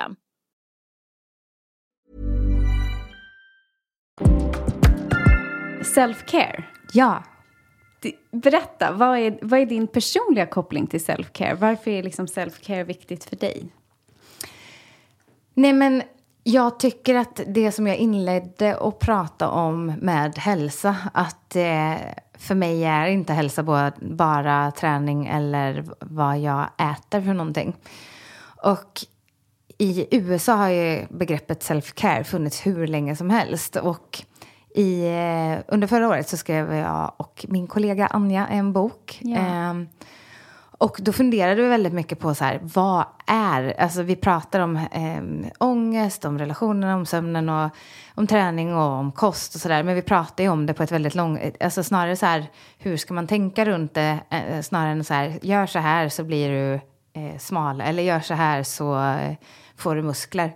System. Self-care. Ja. Berätta, vad är, vad är din personliga koppling till self-care? Varför är liksom self-care viktigt för dig? Nej, men jag tycker att det som jag inledde att prata om med hälsa, att eh, för mig är inte hälsa bara, bara träning eller vad jag äter för någonting. Och i USA har ju begreppet self-care funnits hur länge som helst. Och i, eh, under förra året så skrev jag och min kollega Anja en bok. Ja. Eh, och då funderade vi väldigt mycket på så här, vad är, alltså vi pratar om eh, ångest, om relationen, om sömnen och om träning och om kost och sådär. Men vi pratar ju om det på ett väldigt långt, alltså snarare så här, hur ska man tänka runt det? Eh, snarare än så här, gör så här så blir du eh, smal. Eller gör så här så eh, får du muskler.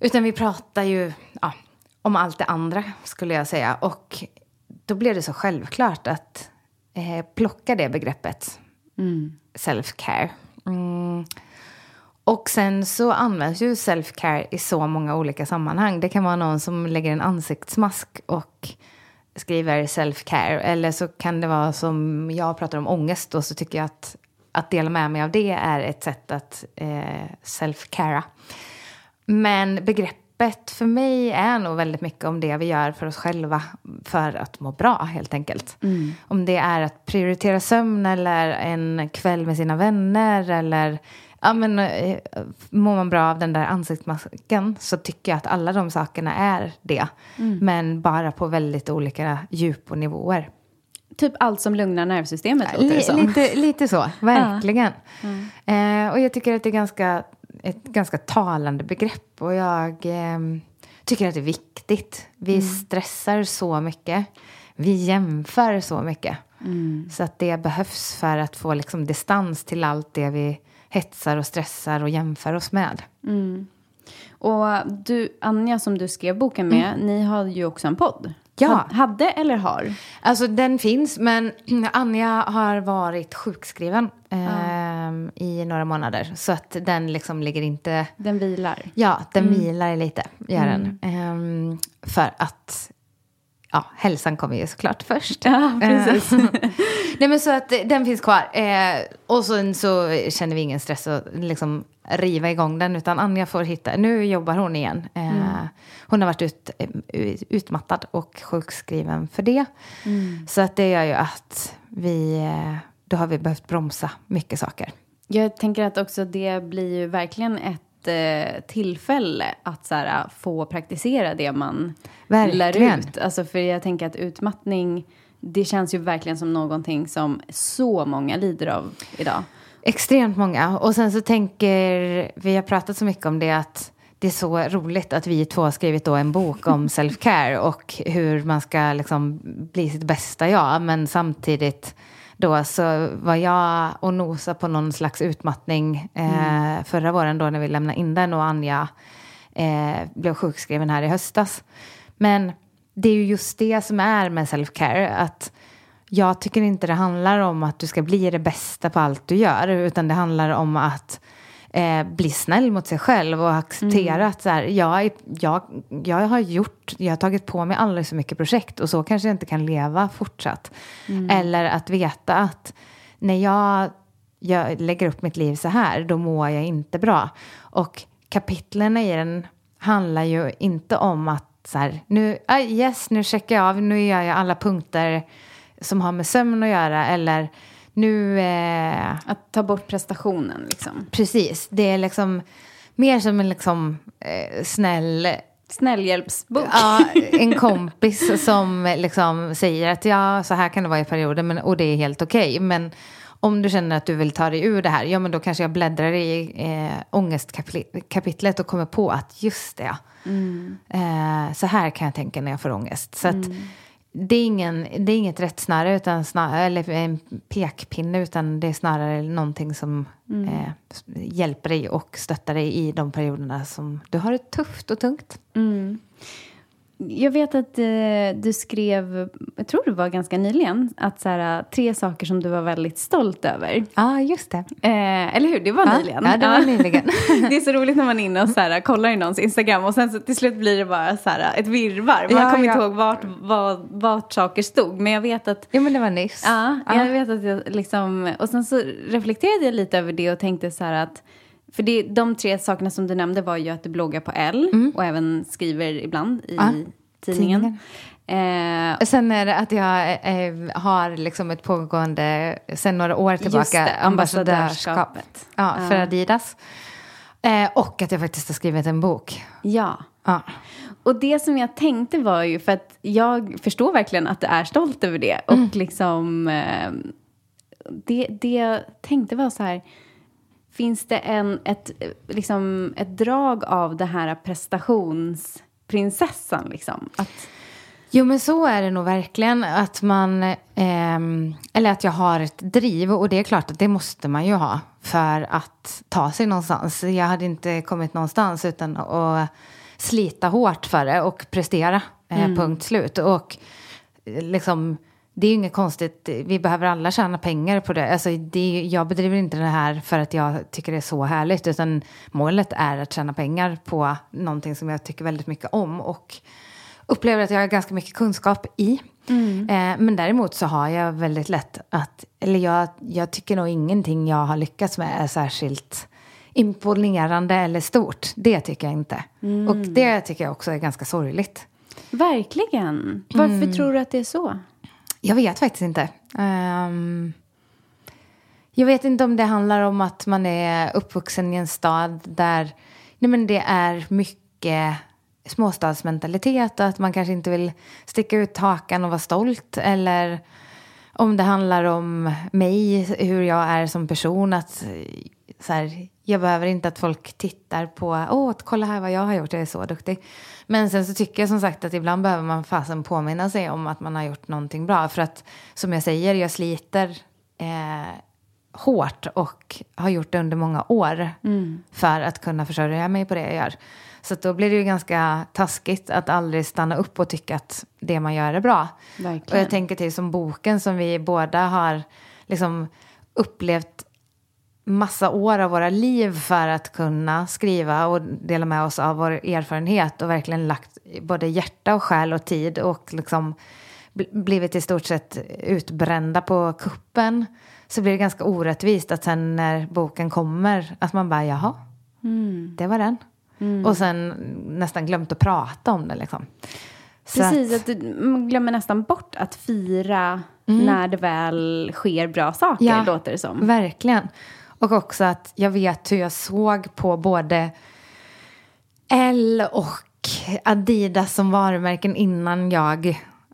Utan vi pratar ju ja, om allt det andra skulle jag säga. Och då blev det så självklart att eh, plocka det begreppet. Self-care. Mm. Och sen så används ju self-care i så många olika sammanhang. Det kan vara någon som lägger en ansiktsmask och skriver self-care. Eller så kan det vara som jag pratar om ångest och så tycker jag att att dela med mig av det är ett sätt att eh, self-cara. Men begreppet för mig är nog väldigt mycket om det vi gör för oss själva för att må bra, helt enkelt. Om det är att prioritera sömn eller en kväll med sina vänner eller ja, men, eh, mår man bra av den där ansiktsmasken så tycker jag att alla de sakerna är det. Men bara på väldigt olika djup och nivåer. Typ allt som lugnar nervsystemet låter det som. lite, lite så, verkligen. Eh, och jag tycker att det är ganska, ett ganska talande begrepp. Och jag ehm, tycker att det är viktigt. Vi stressar så mycket. Vi jämför så mycket. Så att det behövs för att få liksom distans till allt det vi hetsar och stressar och jämför oss med. Och du, Anja som du skrev boken med, ni har ju också en podd. Ja. Ha- Hade eller har? Alltså den finns, men Anja har varit sjukskriven ehm, i några månader. Så att den liksom ligger inte... Den vilar. Ja, den vilar lite, gör den. Ehm, för att ja, hälsan kommer ju såklart först. Ja, precis. Nej, men så att den finns kvar. Eh, och sen så känner vi ingen stress att liksom riva igång den. Utan Anja får hitta, nu jobbar hon igen. Eh, Hon har varit ut, eh, utmattad och sjukskriven för det. Så att det gör ju att vi, eh, då har vi behövt bromsa mycket saker. Jag tänker att också det blir ju verkligen ett eh, tillfälle att så här, få praktisera det man lär Verkligen. ut. Alltså, för jag tänker att utmattning, det känns ju verkligen som någonting som så många lider av idag. Extremt många. Och sen så tänker, vi har pratat så mycket om det att det är så roligt att vi två har skrivit då en bok om self-care och hur man ska liksom bli sitt bästa jag. Men samtidigt då så var jag och nosa på någon slags utmattning eh, förra våren då när vi lämnade in den och Anja eh, blev sjukskriven här i höstas. Men det är ju just det som är med self-care. Att jag tycker inte det handlar om att du ska bli det bästa på allt du gör. Utan det handlar om att eh, bli snäll mot sig själv och acceptera att så här, jag, jag, jag har gjort, jag har tagit på mig alldeles för mycket projekt och så kanske jag inte kan leva fortsatt. Eller att veta att när jag, jag lägger upp mitt liv så här, då mår jag inte bra. Och kapitlen i den handlar ju inte om att så här, nu, ah, yes, nu checkar jag av, nu gör jag alla punkter som har med sömn att göra. Eller nu, eh, Att ta bort prestationen liksom. precis, det är liksom mer som en liksom, eh, snäll Snällhjälpsbok. Ja, en kompis som liksom säger att ja, så här kan det vara i perioder men, och det är helt okej. Men om du känner att du vill ta dig ur det här, ja men då kanske jag bläddrar i eh, ångestkapitlet och kommer på att just det, eh, så här kan jag tänka när jag får ångest. Så att det är, ingen, det är inget rättsnöre utan snar, eller en pekpinne utan det är snarare någonting som eh, hjälper dig och stöttar dig i de perioderna som du har det tufft och tungt. Jag vet att eh, du skrev, jag tror det var ganska nyligen, att så här, tre saker som du var väldigt stolt över. Ja, ah, just det. Eh, eller hur? Det var Ja, nyligen. ja, det var nyligen. det är så roligt när man är inne och så här, kollar i någons Instagram och sen så till slut blir det bara så här, ett virrvarr. Man Ja, kommer inte ja. ihåg vart, vart, vart saker stod. Men jag vet att Jo, men det var nyss. Ja, jag vet att jag liksom... Och sen så reflekterade jag lite över det och tänkte så här att... För det, de tre sakerna som du nämnde var ju att du bloggar på L och även skriver ibland i Ja, tidningen. Eh, Sen är det att jag eh, har liksom ett pågående, sen några år tillbaka, det, ambassadörskap ambassadörskapet. ja, för Ja. Adidas. Eh, och att jag faktiskt har skrivit en bok. ja. Ja. Och det som jag tänkte var ju, för att jag förstår verkligen att du är stolt över det. Och liksom, eh, det, det jag tänkte var så här, finns det en, ett, eh, liksom, ett drag av det här prestationsprinsessan liksom? Att, Jo, men så är det nog verkligen. Att man, ehm, eller att jag har ett driv. Och det är klart att det måste man ju ha för att ta sig någonstans. Jag hade inte kommit någonstans utan att slita hårt för det och prestera. Eh, Punkt slut. Och eh, liksom, det är ju inget konstigt. Vi behöver alla tjäna pengar på det. Alltså, det är, jag bedriver inte det här för att jag tycker det är så härligt. Utan målet är att tjäna pengar på någonting som jag tycker väldigt mycket om. Och upplever att jag har ganska mycket kunskap i. Eh, men däremot så har jag väldigt lätt att, eller jag, jag tycker nog ingenting jag har lyckats med är särskilt imponerande eller stort. Det tycker jag inte. Och det tycker jag också är ganska sorgligt. verkligen. Varför tror du att det är så? Jag vet faktiskt inte. Um, jag vet inte om det handlar om att man är uppvuxen i en stad där nej men det är mycket småstadsmentalitet och att man kanske inte vill sticka ut hakan och vara stolt. Eller om det handlar om mig, hur jag är som person. Att så här, jag behöver inte att folk tittar på, åh, kolla här vad jag har gjort, jag är så duktig. Men sen så tycker jag som sagt att ibland behöver man fasen påminna sig om att man har gjort någonting bra. För att som jag säger, jag sliter eh, hårt och har gjort det under många år för att kunna försörja mig på det jag gör. Så då blir det ju ganska taskigt att aldrig stanna upp och tycka att det man gör är bra. Verkligen. Och jag tänker till som boken som vi båda har liksom upplevt massa år av våra liv för att kunna skriva och dela med oss av vår erfarenhet och verkligen lagt både hjärta och själ och tid och liksom bl- blivit i stort sett utbrända på kuppen så blir det ganska orättvist att sen när boken kommer att man bara jaha, det var den. Och sen nästan glömt att prata om det liksom. Så Precis, att- att man glömmer nästan bort att fira när det väl sker bra saker, Ja. låter det som. Verkligen. Och också att jag vet hur jag såg på både L och Adidas som varumärken innan jag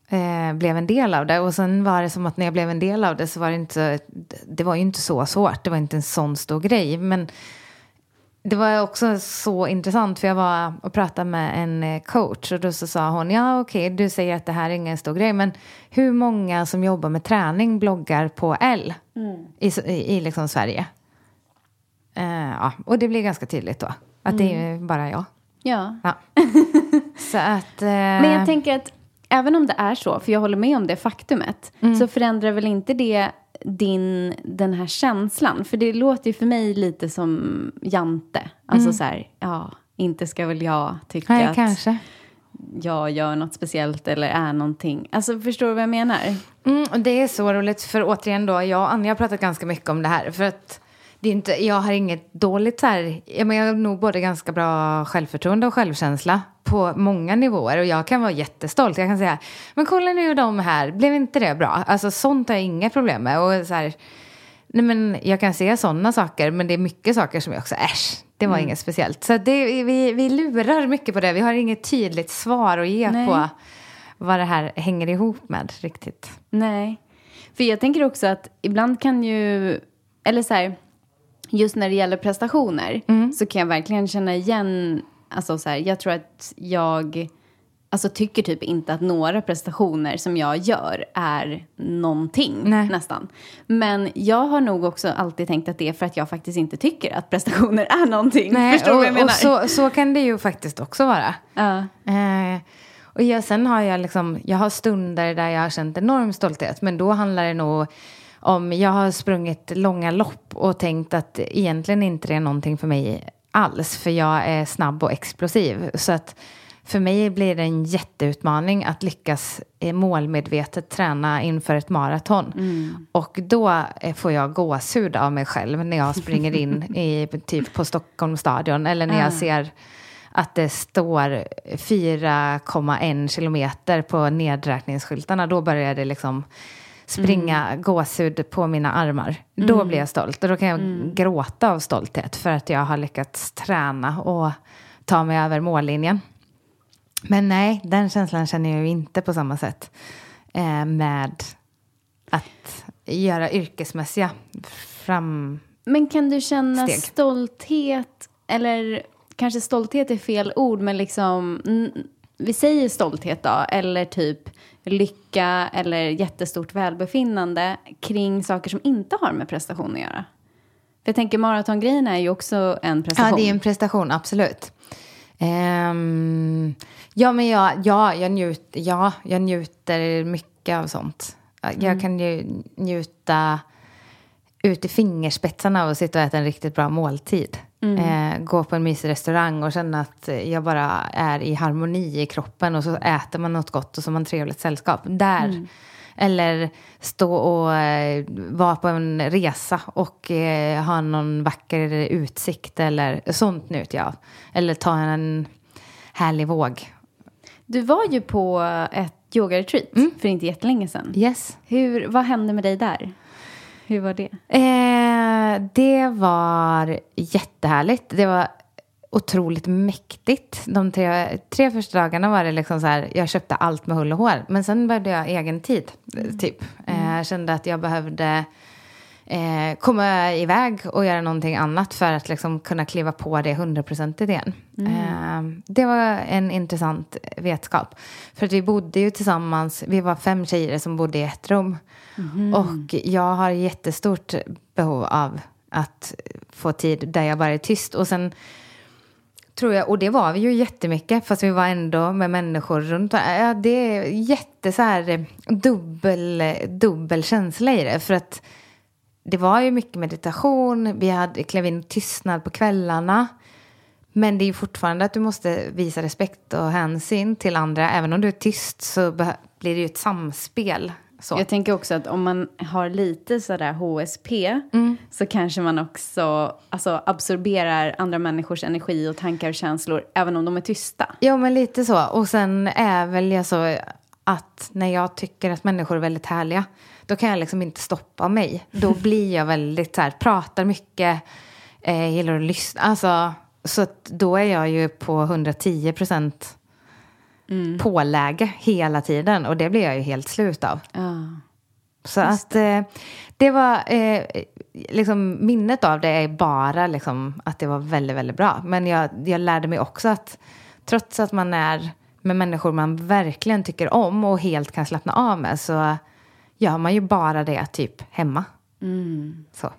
eh, blev en del av det. Och sen var det som att när jag blev en del av det så var det inte, det var ju inte så svårt. Det var inte en sån stor grej. Men det var också så intressant för jag var och pratade med en eh, coach och då så sa hon ja okej du säger att det här är ingen stor grej men hur många som jobbar med träning bloggar på L i, i, i liksom Sverige? Eh, ja, och det blir ganska tydligt då att det är ju bara jag. Ja. Ja. så att... Eh, Men jag tänker att även om det är så, för jag håller med om det faktumet, Mm. så förändrar väl inte det din, den här känslan? För det låter ju för mig lite som Jante. Alltså så här, ja, inte ska väl jag tycka Mm. Nej, att kanske. jag gör något speciellt eller är någonting. Alltså förstår du vad jag menar? Mm, och det är så roligt, för återigen då, jag och Anja har pratat ganska mycket om det här. För att det är inte, jag har inget dåligt så här, jag, men jag har nog både ganska bra självförtroende och självkänsla på många nivåer. Och jag kan vara jättestolt, jag kan säga, men kolla nu de här, blev inte det bra? Alltså sånt har jag inga problem med. Och så här, nej men jag kan se sådana saker, men det är mycket saker som jag också, äsch, det var inget speciellt. Så det, vi, vi lurar mycket på det, vi har inget tydligt svar att ge Nej. på vad det här hänger ihop med riktigt. Nej. För jag tänker också att ibland kan ju, eller så här, just när det gäller prestationer så kan jag verkligen känna igen, alltså så här, jag tror att jag alltså tycker typ inte att några prestationer som jag gör är någonting Nej. nästan. Men jag har nog också alltid tänkt att det är för att jag faktiskt inte tycker att prestationer är någonting. Förstår du vad jag menar? och så, så kan det ju faktiskt också vara. Ja. Eh, och jag, sen har jag liksom, jag har stunder där jag har känt enorm stolthet. Men då handlar det nog om, jag har sprungit långa lopp och tänkt att egentligen inte det är någonting för mig alls. För jag är snabb och explosiv. Så att för mig blir det en jätteutmaning att lyckas eh, målmedvetet träna inför ett maraton. Och då eh, får jag gåshud av mig själv när jag springer in i, typ på Stockholms stadion eller när jag ser att det står 4,1 kilometer på nedräkningsskyltarna. Då börjar det liksom springa gåshud på mina armar. Då blir jag stolt och då kan jag gråta av stolthet för att jag har lyckats träna och ta mig över mållinjen. Men nej, den känslan känner jag ju inte på samma sätt eh, med att göra yrkesmässiga fram... Men kan du känna Steg. stolthet, eller kanske stolthet är fel ord, men liksom, mm, vi säger stolthet då, eller typ lycka eller jättestort välbefinnande kring saker som inte har med prestation att göra? För jag tänker maratongrejen är ju också en prestation. Ja, det är en prestation, absolut. Ehm, ja, men jag, ja, jag, njut, ja, jag njuter mycket av sånt. Jag kan ju njuta ut i fingerspetsarna av att sitta och äta en riktigt bra måltid. Eh, gå på en mysig restaurang och känna att jag bara är i harmoni i kroppen och så äter man något gott och så har man trevligt sällskap. Där. Eller stå och eh, vara på en resa och eh, ha någon vacker utsikt eller sånt njuter jag av. Eller ta en härlig våg. Du var ju på ett yogaretreat Mm. för inte jättelänge sedan. Yes. Hur, vad hände med dig där? Hur var det? Eh, det var jättehärligt. Det var otroligt mäktigt. De tre, tre första dagarna var det liksom så här, jag köpte allt med hull och hår. Men sen behövde jag egen tid, eh, typ. Eh, jag kände att jag behövde eh, komma iväg och göra någonting annat för att liksom kunna kliva på det hundraprocentigt igen. Eh, det var en intressant vetskap. För att vi bodde ju tillsammans, vi var fem tjejer som bodde i ett rum. Och jag har jättestort behov av att få tid där jag bara är tyst. Och sen tror jag, och det var vi ju jättemycket, fast vi var ändå med människor runt. Ja, det är jätte så här eh, dubbel, dubbel känsla i det. För att det var ju mycket meditation, vi hade klev in tystnad på kvällarna. Men det är ju fortfarande att du måste visa respekt och hänsyn till andra. Även om du är tyst så blir det ju ett samspel. Så. Jag tänker också att om man har lite sådär HSP Mm. så kanske man också alltså, absorberar andra människors energi och tankar och känslor även om de är tysta. Ja, men lite så. Och sen är väl jag så att när jag tycker att människor är väldigt härliga, då kan jag liksom inte stoppa mig. Då blir jag väldigt så här, pratar mycket, eh, gillar att lyssna. Alltså, så att då är jag ju på 110 procent påläge hela tiden. Och det blir jag ju helt slut av. Så att eh, det var, eh, liksom minnet av det är bara liksom att det var väldigt, väldigt bra. Men jag, jag lärde mig också att trots att man är med människor man verkligen tycker om och helt kan slappna av med så gör man ju bara det typ hemma. Så.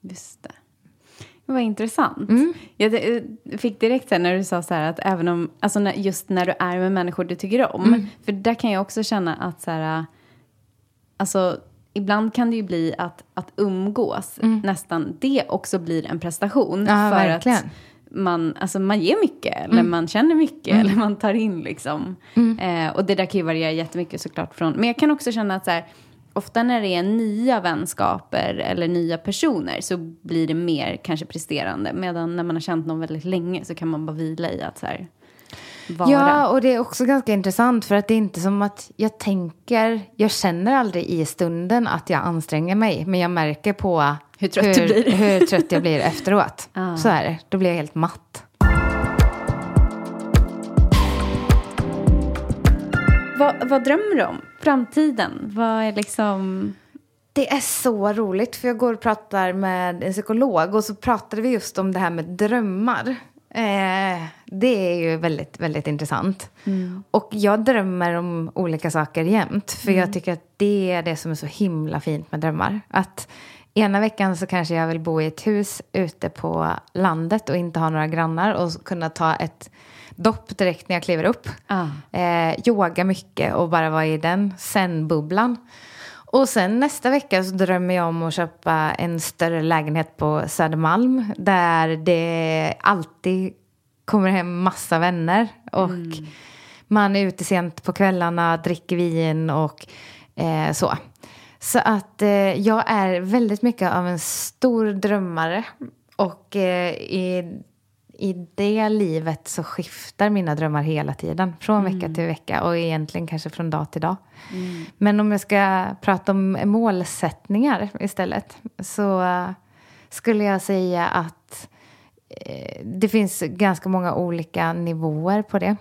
Just det. Var intressant. Mm. Jag eh, fick direkt sen när du sa så här att även om, alltså när, just när du är med människor du tycker om, Mm. för där kan jag också känna att så här, alltså ibland kan det ju bli att, att umgås, nästan det också blir en prestation. Mm. Ja, för verkligen. Mm. att man, alltså man ger mycket, eller man känner mycket, eller man tar in liksom. Eh, och det där kan ju variera jättemycket såklart från, men jag kan också känna att så här, ofta när det är nya vänskaper eller nya personer så blir det mer kanske presterande. Medan när man har känt någon väldigt länge så kan man bara vila i att så här, vara. Ja, och det är också ganska intressant för att det är inte som att jag tänker, jag känner aldrig i stunden att jag anstränger mig, men jag märker på Hur trött du blir. hur trött jag blir efteråt. Ah. Så är det, då blir jag helt matt. Vad, vad drömmer du om? Framtiden? Vad är liksom... Det är så roligt för jag går och pratar med en psykolog och så pratade vi just om det här med drömmar. Eh, det är ju väldigt, väldigt intressant. Och jag drömmer om olika saker jämt. För jag tycker att det är det som är så himla fint med drömmar. Att ena veckan så kanske jag vill bo i ett hus ute på landet och inte ha några grannar och kunna ta ett dopp direkt när jag kliver upp. Ah. Eh, yoga mycket och bara vara i den zen-bubblan. Och sen nästa vecka så drömmer jag om att köpa en större lägenhet på Södermalm där det alltid kommer hem massa vänner. Och man är ute sent på kvällarna, dricker vin och eh, så. Så att eh, jag är väldigt mycket av en stor drömmare. Och eh, i, i det livet så skiftar mina drömmar hela tiden. Från vecka till vecka och egentligen kanske från dag till dag. Men om jag ska prata om målsättningar istället så eh, skulle jag säga att eh, det finns ganska många olika nivåer på det.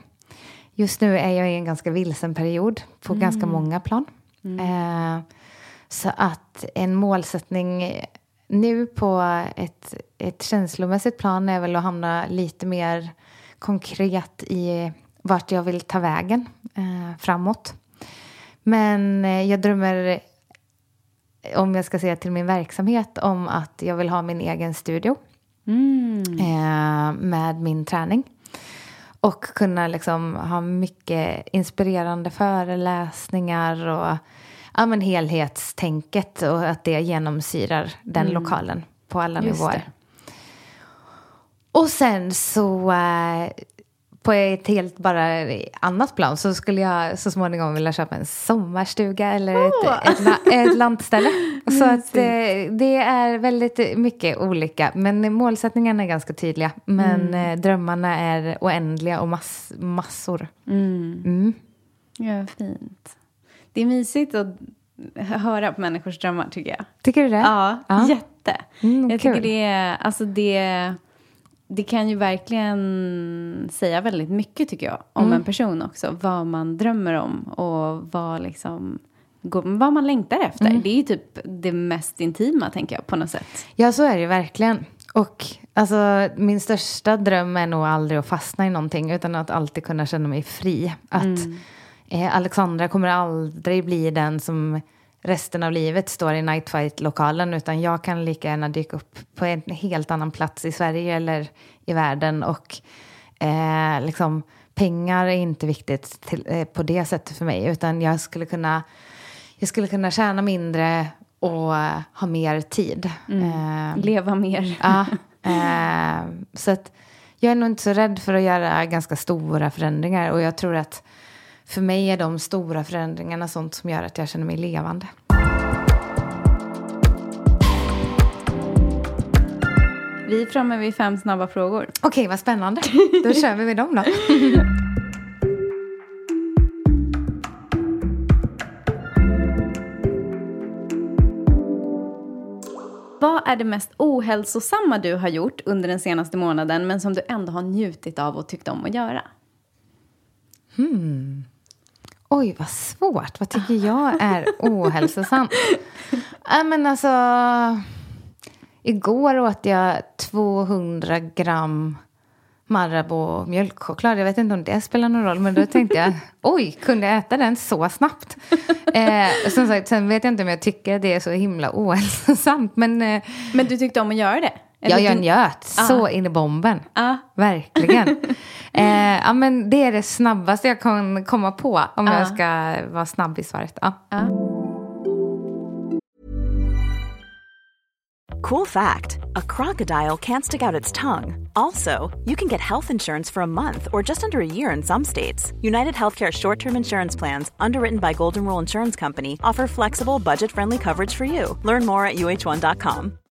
Just nu är jag i en ganska vilsen period på ganska många plan. Eh, så att en målsättning nu på ett, ett känslomässigt plan är väl att hamna lite mer konkret i vart jag vill ta vägen eh, framåt. Men eh, jag drömmer, om jag ska säga till min verksamhet, om att jag vill ha min egen studio eh, med min träning. Och kunna liksom ha mycket inspirerande föreläsningar och ja, men helhetstänket och att det genomsyrar den lokalen på alla Just nivåer. det. Och sen så eh, på ett helt bara annat plan så skulle jag så småningom vilja köpa en sommarstuga eller ett, ett, la- ett lantställe. Så att eh, det är väldigt mycket olika. Men målsättningarna är ganska tydliga. Men eh, drömmarna är oändliga och mass, massor. Mm. Ja, fint. Det är mysigt att höra på människors drömmar tycker jag. Tycker du det? Ja, Ja. jätte. Mm, jag tycker kul. det är, alltså det, det kan ju verkligen säga väldigt mycket tycker jag om Mm. en person också. Vad man drömmer om och vad liksom vad man längtar efter. Mm. Det är ju typ det mest intima tänker jag på något sätt. Ja, så är det verkligen. Och alltså, min största dröm är nog aldrig att fastna i någonting utan att alltid kunna känna mig fri. Att eh, Alexandra kommer aldrig bli den som resten av livet står i Nightfight-lokalen utan jag kan lika gärna dyka upp på en helt annan plats i Sverige eller i världen. Och eh, liksom, pengar är inte viktigt till, eh, på det sättet för mig utan jag skulle kunna jag skulle kunna tjäna mindre och ha mer tid. Eh, Leva mer. ja, eh, så att jag är nog inte så rädd för att göra ganska stora förändringar. Och jag tror att för mig är de stora förändringarna sånt som gör att jag känner mig levande. Vi är framme vid fem snabba frågor. Okej, vad spännande. Då kör vi med dem då. Vad är det mest ohälsosamma du har gjort under den senaste månaden men som du ändå har njutit av och tyckt om att göra? Oj, vad svårt. Vad tycker jag är ohälsosamt? Nej, men alltså... Igår åt jag 200 gram Marabou mjölkchoklad. Jag vet inte om det spelar någon roll, men då tänkte jag oj, kunde jag äta den så snabbt? Eh, som sagt, sen vet jag inte om jag tycker det är så himla ohälsosamt, men eh, Men du tyckte om att göra det? Ja, jag du- njöt så in i bomben. Ja. Verkligen. eh, ja, men det är det snabbaste jag kan komma på om Ja. jag ska vara snabb i svaret. Ja. Cool fact a crocodile can't stick out its tongue. Also, you can get health insurance for a month or just under a year in some states. United Healthcare short term insurance plans, underwritten by Golden Rule Insurance Company, offer flexible, budget friendly coverage for you. Learn more at uh1.com.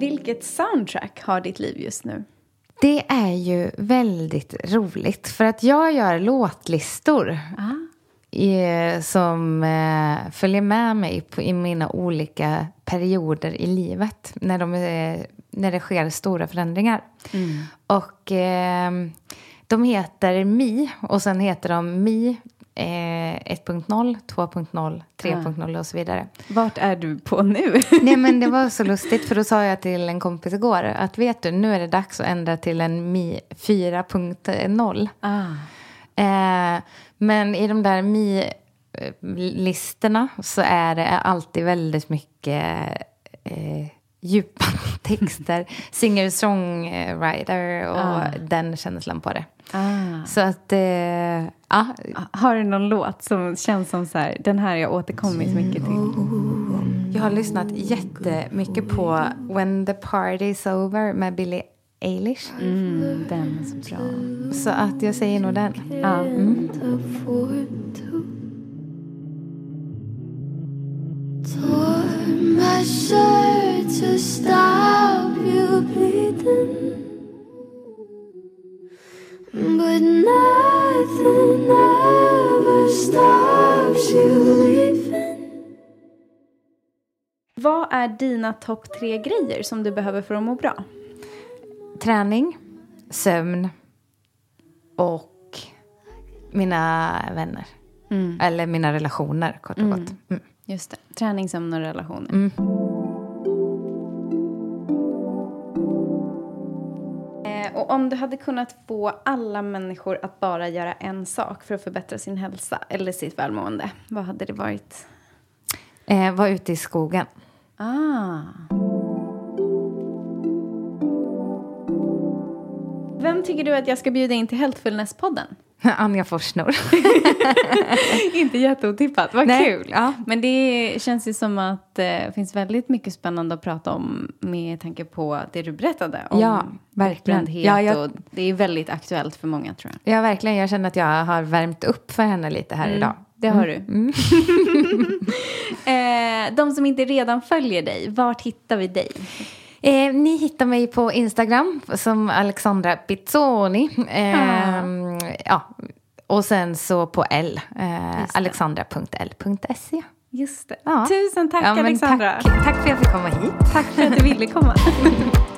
Vilket soundtrack har ditt liv just nu? Det är ju väldigt roligt för att jag gör låtlistor i, som eh, följer med mig på, i mina olika perioder i livet när, de, eh, när det sker stora förändringar. Och eh, de heter Mi och sen heter de Mi eh, 1.0, 2.0, 3.0 och så vidare. Vart är du på nu? Nej men det var så lustigt för då sa jag till en kompis igår att vet du nu är det dags att ändra till en Mi 4.0. ah. Eh, men i de där Mi-listorna så är det alltid väldigt mycket eh, djupa texter. Singer-songwriter och Ah. den känslan på det. Ah. Så att, eh, ja. Har du någon låt som känns som så här, den här har jag återkommit mycket till? Jag har lyssnat jättemycket på When the Party's Over med Billie Eilish. Mm, den är så bra. Så att jag säger nog den. Ja. my shirt to stop you bleeding. But nothing ever stops you leaving. Vad är dina topp tre grejer som du behöver för att må bra? Träning, sömn och mina vänner. Eller mina relationer, kort och gott. Mm. Just det. Träning, sömn och relationer. Mm. Och om du hade kunnat få alla människor att bara göra en sak för att förbättra sin hälsa eller sitt välmående, vad hade det varit? Eh, var ute i skogen. Ah. Vem tycker du att jag ska bjuda in till Healthfulness-podden? Anja Forsnor. Inte jätteotippat, vad Nej, kul. ja. Men det känns ju som att eh, det finns väldigt mycket spännande att prata om med tanke på det du berättade om Ja, verkligen. Ja, jag- det är väldigt aktuellt för många tror jag. Ja, verkligen. Jag känner att jag har värmt upp för henne lite här idag. Det har du. eh, de som inte redan följer dig, vart hittar vi dig? Eh, ni hittar mig på Instagram som Alexandra Pizzoni. Eh, ja. Och sen så på L, eh, alexandra.l.se. Just det. Ja. Tusen tack Ja, Alexandra. Tack, tack för att jag fick komma hit. Tack för att du ville komma.